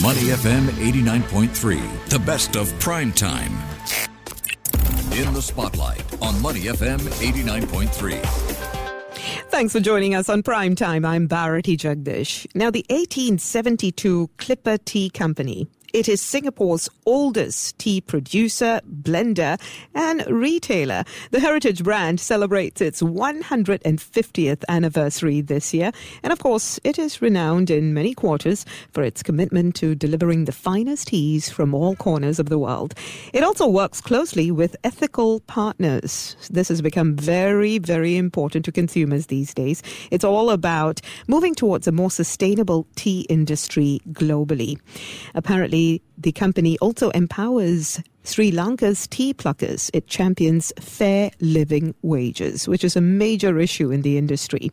Money FM 89.3, the best of prime time. In the spotlight on Money FM 89.3. Thanks for joining us on Prime Time. I'm Bharati Jagdish. Now, the 1872 Clipper Tea Company it is Singapore's oldest tea producer, blender, and retailer. The heritage brand celebrates its 150th anniversary this year. And of course, it is renowned in many quarters for its commitment to delivering the finest teas from all corners of the world. It also works closely with ethical partners. This has become very, very important to consumers these days. It's all about moving towards a more sustainable tea industry globally. Apparently, the company also empowers Sri Lanka's tea pluckers. It champions fair living wages, which is a major issue in the industry.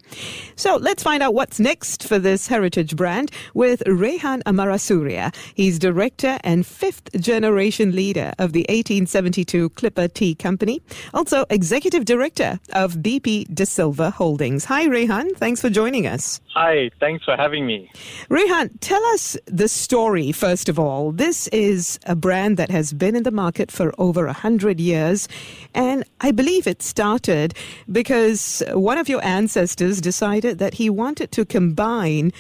So let's find out what's next for this heritage brand with Rehan Amarasuriya. He's director and fifth generation leader of the 1872 Clipper Tea Company, also executive director of BP De Silva Holdings. Hi, Rehan. Thanks for joining us. Hi, thanks for having me. Rehan, tell us the story, first of all. This is a brand that has been in the market for over a hundred years. And I believe it started because one of your ancestors decided that he wanted to combine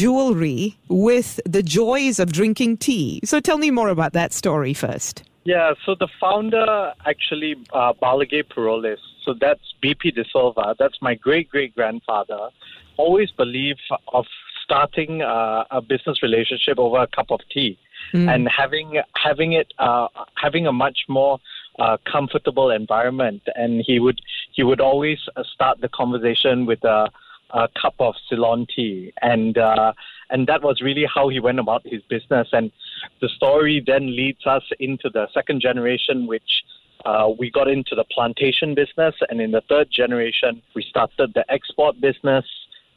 jewelry with the joys of drinking tea. So tell me more about that story first. Yeah, so the founder actually, uh, Balage Porolis, so that's BP De Silva, that's my great great grandfather, always believed of starting uh, a business relationship over a cup of tea mm. and having having it uh, having a much more uh, comfortable environment. And he would he would always uh, start the conversation with a, a cup of Ceylon tea, and uh, and that was really how he went about his business. And the story then leads us into the second generation, which. Uh, we got into the plantation business, and in the third generation, we started the export business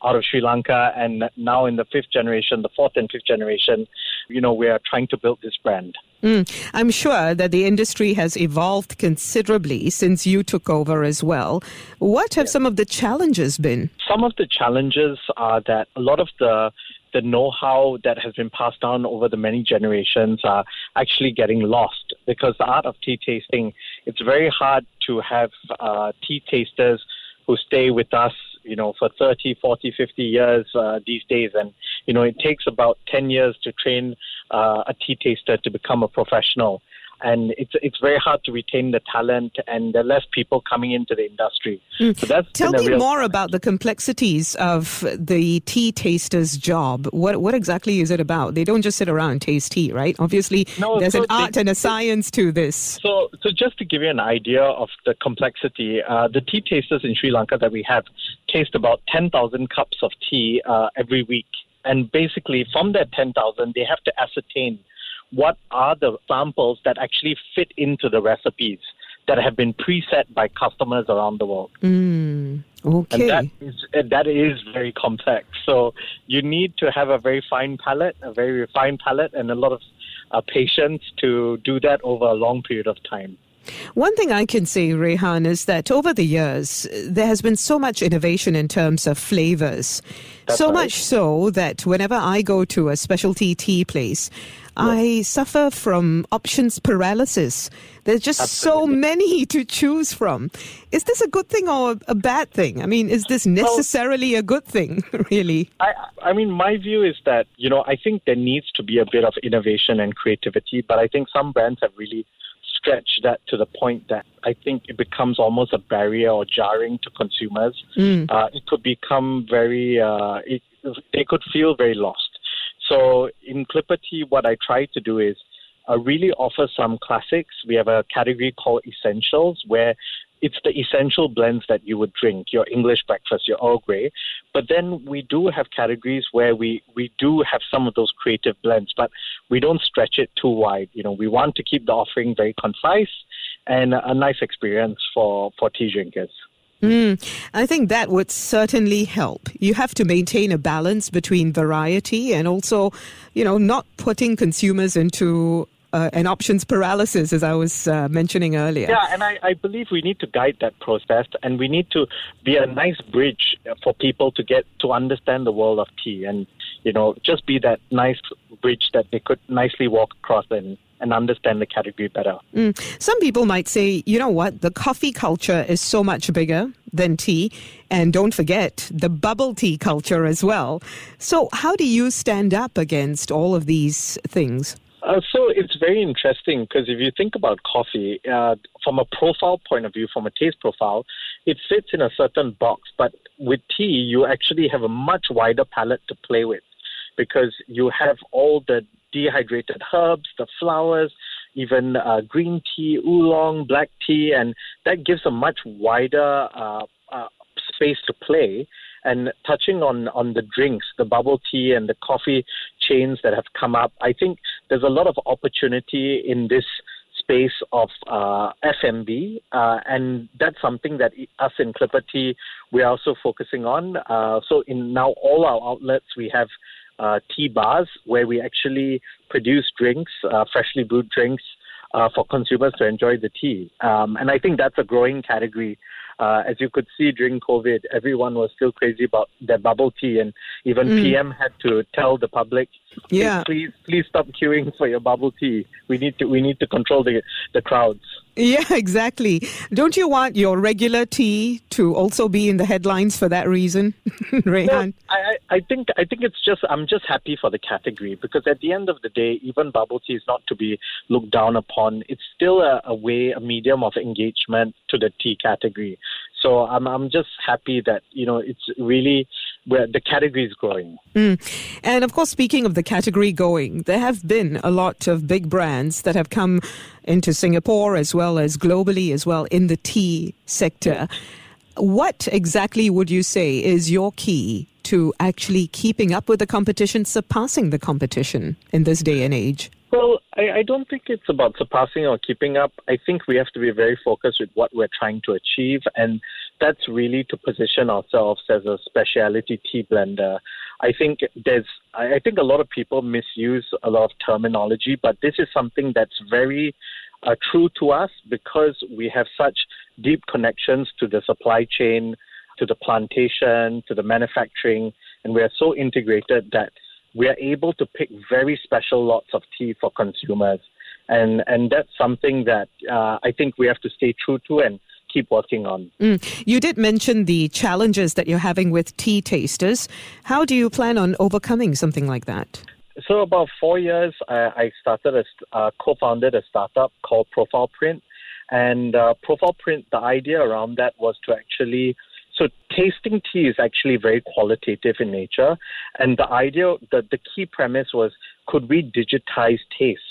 out of Sri Lanka, and now in the fifth generation, the fourth and fifth generation, you know, we are trying to build this brand. Mm. I'm sure that the industry has evolved considerably since you took over as well. What have yeah. some of the challenges been? Some of the challenges are that a lot of the the know-how that has been passed down over the many generations are actually getting lost because the art of tea tasting it's very hard to have uh, tea tasters who stay with us you know, for 30, 40, 50 years uh, these days. And, you know, it takes about 10 years to train uh, a tea taster to become a professional and it's it's very hard to retain the talent, and there are less people coming into the industry. Mm. So that's Tell me more about the complexities of the tea taster's job. What what exactly is it about? They don't just sit around and taste tea, right? Obviously, no, there's so an they, art and a science to this. So so just to give you an idea of the complexity, uh, the tea tasters in Sri Lanka that we have taste about ten thousand cups of tea uh, every week, and basically from that ten thousand, they have to ascertain what are the samples that actually fit into the recipes that have been preset by customers around the world. Mm, okay. And that is, that is very complex. So you need to have a very fine palate, a very refined palate, and a lot of uh, patience to do that over a long period of time. One thing I can say, Rehan, is that over the years, there has been so much innovation in terms of flavors. That's so right. much so that whenever I go to a specialty tea place, I suffer from options paralysis. There's just Absolutely. so many to choose from. Is this a good thing or a bad thing? I mean, is this necessarily well, a good thing, really? I, I mean, my view is that, you know, I think there needs to be a bit of innovation and creativity, but I think some brands have really stretch that to the point that I think it becomes almost a barrier or jarring to consumers. Mm. Uh, it could become very, uh, it, they could feel very lost. So in Clipper Tea, what I try to do is uh, really offer some classics. We have a category called Essentials where it's the essential blends that you would drink, your English breakfast, your Earl Grey. But then we do have categories where we, we do have some of those creative blends, but we don't stretch it too wide. You know, we want to keep the offering very concise and a nice experience for, for tea drinkers. Mm, I think that would certainly help. You have to maintain a balance between variety and also, you know, not putting consumers into uh, an options paralysis, as I was uh, mentioning earlier. Yeah, and I, I believe we need to guide that process, and we need to be a nice bridge for people to get to understand the world of tea, and you know, just be that nice bridge that they could nicely walk across and and understand the category better. Mm. Some people might say, you know what, the coffee culture is so much bigger than tea. And don't forget the bubble tea culture as well. So, how do you stand up against all of these things? Uh, so it's very interesting because if you think about coffee, uh, from a profile point of view, from a taste profile, it fits in a certain box. But with tea, you actually have a much wider palette to play with because you have all the dehydrated herbs, the flowers, even uh, green tea, oolong, black tea, and that gives a much wider uh, uh, space to play. And touching on, on the drinks, the bubble tea and the coffee chains that have come up, I think there's a lot of opportunity in this space of uh, F&B, uh, and that's something that us in Clipper Tea we're also focusing on. Uh, so in now all our outlets we have uh, tea bars where we actually produce drinks, uh, freshly brewed drinks uh, for consumers to enjoy the tea. Um, and I think that's a growing category. Uh, as you could see during COVID, everyone was still crazy about their bubble tea, and even mm. PM had to tell the public, yeah. please, please stop queuing for your bubble tea. We need to, we need to control the the crowds. Yeah, exactly. Don't you want your regular tea to also be in the headlines for that reason, Rehan? No, I, I think I think it's just I'm just happy for the category because at the end of the day, even bubble tea is not to be looked down upon. It's still a, a way, a medium of engagement to the tea category. So I'm I'm just happy that you know it's really where the category is growing. Mm. And of course, speaking of the category going, there have been a lot of big brands that have come into Singapore as well as globally as well in the tea sector. What exactly would you say is your key to actually keeping up with the competition, surpassing the competition in this day and age? Well, I, I, don't think it's about surpassing or keeping up. I think we have to be very focused with what we're trying to achieve, and that's really to position ourselves as a specialty tea blender. I think there's, I think a lot of people misuse a lot of terminology, but this is something that's very uh, true to us because we have such deep connections to the supply chain, to the plantation, to the manufacturing, and we are so integrated that we are able to pick very special lots of tea for consumers. And, and that's something that uh, I think we have to stay true to and keep working on. Mm. You did mention the challenges that you're having with tea tasters. How do you plan on overcoming something like that? So about four years, I, I started a uh, co-founded a startup called Profile Print, and uh, Profile Print. The idea around that was to actually so tasting tea is actually very qualitative in nature, and the idea, the, the key premise was, could we digitize taste?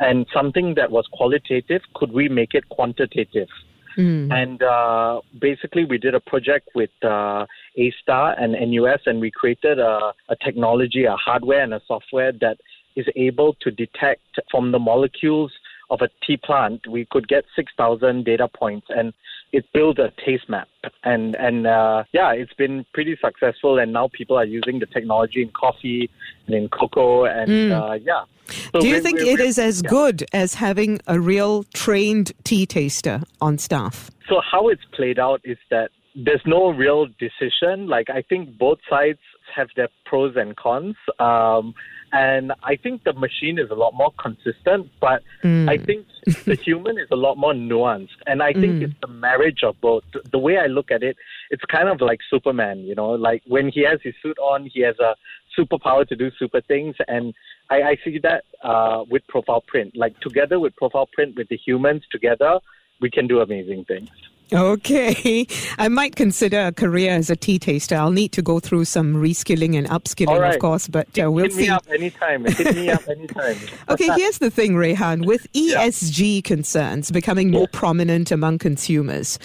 And something that was qualitative, could we make it quantitative? Mm. And uh, basically, we did a project with uh, A*STAR and NUS, and we created a, a technology, a hardware and a software that is able to detect from the molecules of a tea plant, we could get 6,000 data points and it built a taste map. And, and uh, yeah, it's been pretty successful. And now people are using the technology in coffee and in cocoa. And mm. uh, yeah. So Do you think it is as yeah. good as having a real trained tea taster on staff? So, how it's played out is that there's no real decision. Like, I think both sides have their pros and cons. Um, and I think the machine is a lot more consistent, but mm. I think the human is a lot more nuanced. And I think mm. it's the marriage of both. The way I look at it, it's kind of like Superman, you know, like when he has his suit on, he has a superpower to do super things. And I, I see that uh, with Profile Print. Like together with Profile Print, with the humans together, we can do amazing things. Okay. I might consider a career as a tea taster. I'll need to go through some reskilling and upskilling, right. of course, but uh, we'll Hit see. Hit me up anytime. Hit me up anytime. okay, here's the thing, Rehan. With ESG yeah. concerns becoming more yeah. prominent among consumers,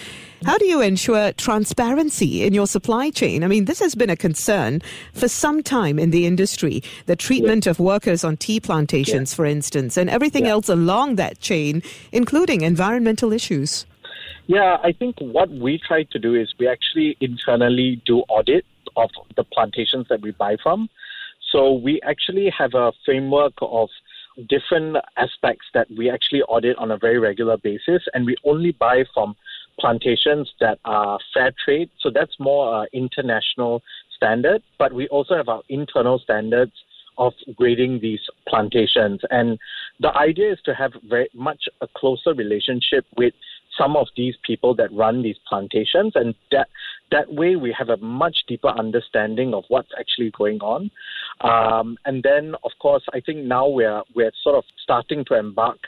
how do you ensure transparency in your supply chain? I mean, this has been a concern for some time in the industry. The treatment yeah. of workers on tea plantations, for instance, and everything else along that chain, including environmental issues. Yeah, I think what we try to do is we actually internally do audit of the plantations that we buy from. So we actually have a framework of different aspects that we actually audit on a very regular basis, and we only buy from plantations that are fair trade. So that's more uh, international standard, but we also have our internal standards of grading these plantations. And the idea is to have very much a closer relationship with some of these people that run these plantations, and that that way we have a much deeper understanding of what's actually going on. Um, and then, of course, I think now we're we're sort of starting to embark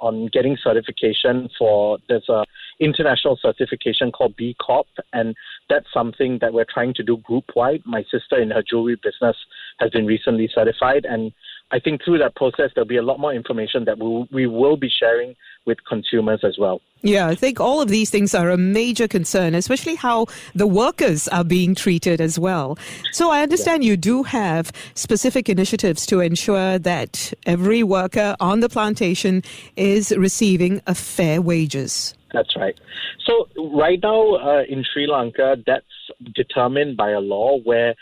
on getting certification for there's a international certification called B Corp, and that's something that we're trying to do group wide. My sister in her jewelry business has been recently certified, and I think through that process there'll be a lot more information that we we will be sharing with consumers as well. Yeah, I think all of these things are a major concern, especially how the workers are being treated as well. So I understand yeah. you do have specific initiatives to ensure that every worker on the plantation is receiving a fair wages. That's right. So right now uh, in Sri Lanka, that's determined by a law where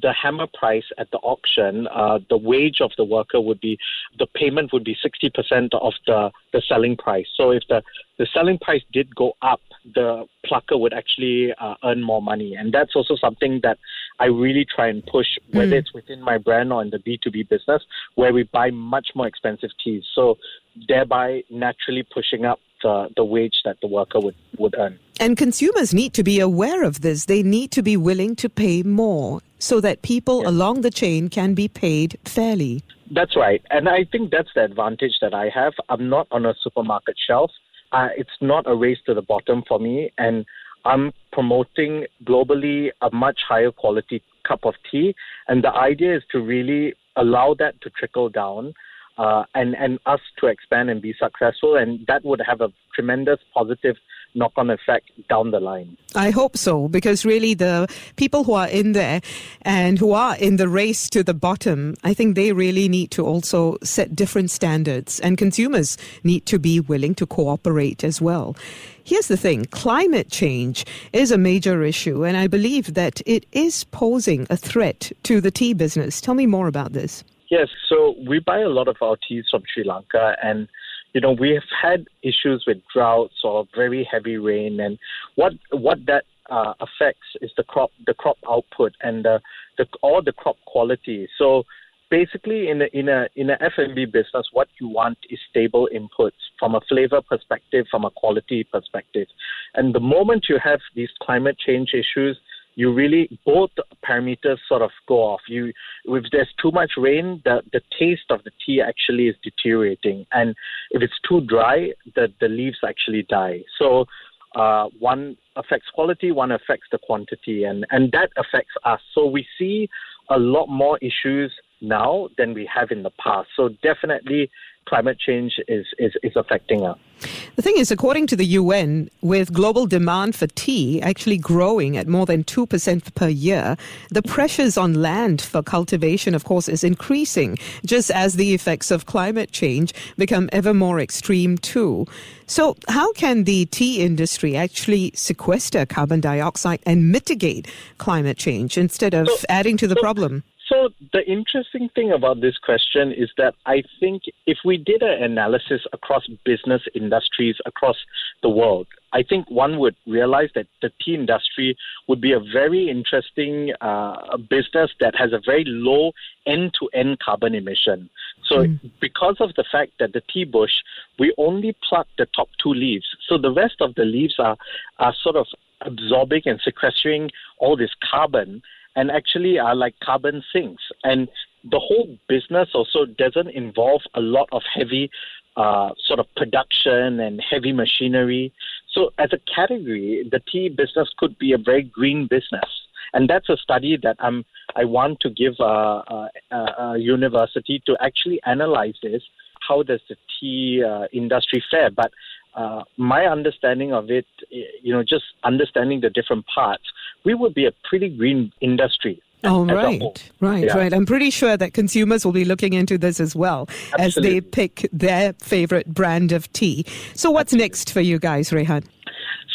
the hammer price at the auction, uh, the wage of the worker would be, the payment would be 60% of the, the selling price. So if the, the selling price did go up, the plucker would actually uh, earn more money. And that's also something that I really try and push, whether mm. it's within my brand or in the B2B business, where we buy much more expensive teas. So thereby naturally pushing up the, the wage that the worker would, would earn. And consumers need to be aware of this. They need to be willing to pay more so that people along the chain can be paid fairly. That's right. And I think that's the advantage that I have. I'm not on a supermarket shelf. Uh, it's not a race to the bottom for me. And I'm promoting globally a much higher quality cup of tea. And the idea is to really allow that to trickle down uh, and, and us to expand and be successful. And that would have a tremendous positive knock on effect down the line. I hope so, because really the people who are in there and who are in the race to the bottom, I think they really need to also set different standards, and consumers need to be willing to cooperate as well. Here's the thing climate change is a major issue, and I believe that it is posing a threat to the tea business. Tell me more about this. Yes, so we buy a lot of our teas from Sri Lanka, and you know we have had issues with droughts or very heavy rain, and what what that uh, affects is the crop the crop output and the, the the crop quality. So basically, in a in a in a F&B business, what you want is stable inputs from a flavor perspective, from a quality perspective, and the moment you have these climate change issues you really both parameters sort of go off. You if there's too much rain, the the taste of the tea actually is deteriorating, and if it's too dry, the the leaves actually die. So uh, one affects quality, one affects the quantity, and and that affects us. So we see a lot more issues now than we have in the past. So definitely climate change is, is, is affecting us. The thing is, according to the UN, with global demand for tea actually growing at more than 2% per year, the pressures on land for cultivation, of course, is increasing, just as the effects of climate change become ever more extreme too. So, how can the tea industry actually sequester carbon dioxide and mitigate climate change instead of so, adding to the so, problem? So the interesting thing about this question is that I think if we did an analysis across business industries across the world, I think one would realize that the tea industry would be a very interesting uh, business that has a very low end-to-end carbon emission. So mm. because of the fact that the tea bush, we only pluck the top two leaves. So the rest of the leaves are, are sort of absorbing and sequestering all this carbon and actually are like carbon sinks. And the whole business also doesn't involve a lot of heavy uh, sort of production and heavy machinery. So, as a category, the tea business could be a very green business. And that's a study that I'm, I want to give a, a, a university to actually analyze this. How does the tea uh, industry fare? But uh, my understanding of it, you know, just understanding the different parts, we would be a pretty green industry. Oh, right, right, yeah. right. I'm pretty sure that consumers will be looking into this as well Absolutely. as they pick their favorite brand of tea. So, what's Absolutely. next for you guys, Rehan?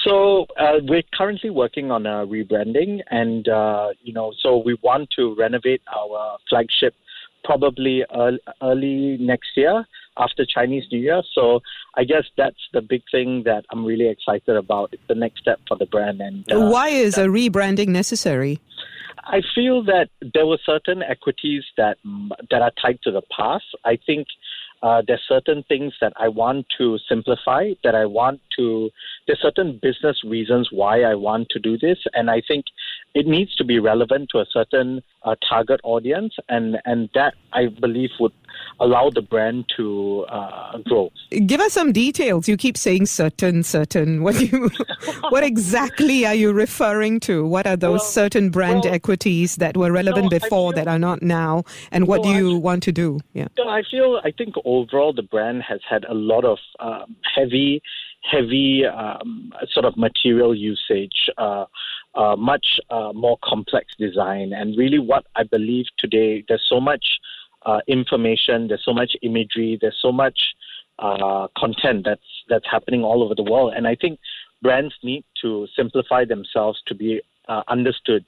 So uh, we're currently working on a rebranding, and uh, you know, so we want to renovate our flagship probably early, early next year after Chinese New Year. So I guess that's the big thing that I'm really excited about. It's the next step for the brand. And uh, why is a rebranding necessary? I feel that there were certain equities that that are tied to the past. I think uh, there's certain things that I want to simplify, that I want to, there's certain business reasons why I want to do this. And I think it needs to be relevant to a certain uh, target audience. And, and that, I believe, would allow the brand to uh, grow. Give us some details. You keep saying certain, certain. What you, what exactly are you referring to? What are those well, certain brand well, equities that were relevant no, before feel, that are not now? And what no, do you I, want to do? Yeah. I feel, I think overall the brand has had a lot of um, heavy, heavy um, sort of material usage. Uh, uh, much uh, more complex design, and really, what I believe today, there's so much uh, information, there's so much imagery, there's so much uh, content that's that's happening all over the world, and I think brands need to simplify themselves to be uh, understood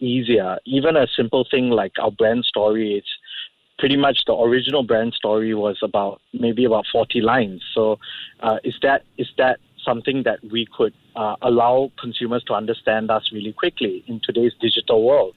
easier. Even a simple thing like our brand story, it's pretty much the original brand story was about maybe about 40 lines. So, uh, is that is that something that we could uh, allow consumers to understand us really quickly in today's digital world?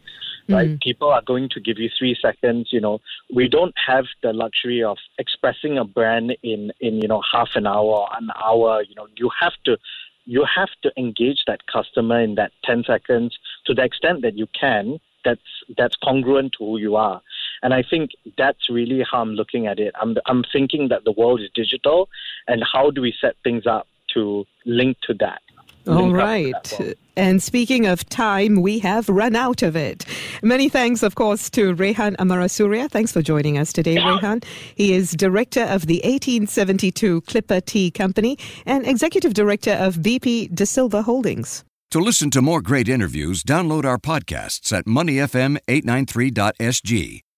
right? Mm-hmm. People are going to give you three seconds. You know, we don't have the luxury of expressing a brand in in you know half an hour, an hour. You know, you have to you have to engage that customer in that ten seconds to the extent that you can. That's that's congruent to who you are. And I think that's really how I'm looking at it. I'm I'm thinking that the world is digital, and how do we set things up to link to that? All right. And speaking of time, we have run out of it. Many thanks, of course, to Rehan Amarasuriya. Thanks for joining us today, Rehan. He is director of the 1872 Clipper Tea Company and executive director of BP De Silva Holdings. To listen to more great interviews, download our podcasts at moneyfm893.sg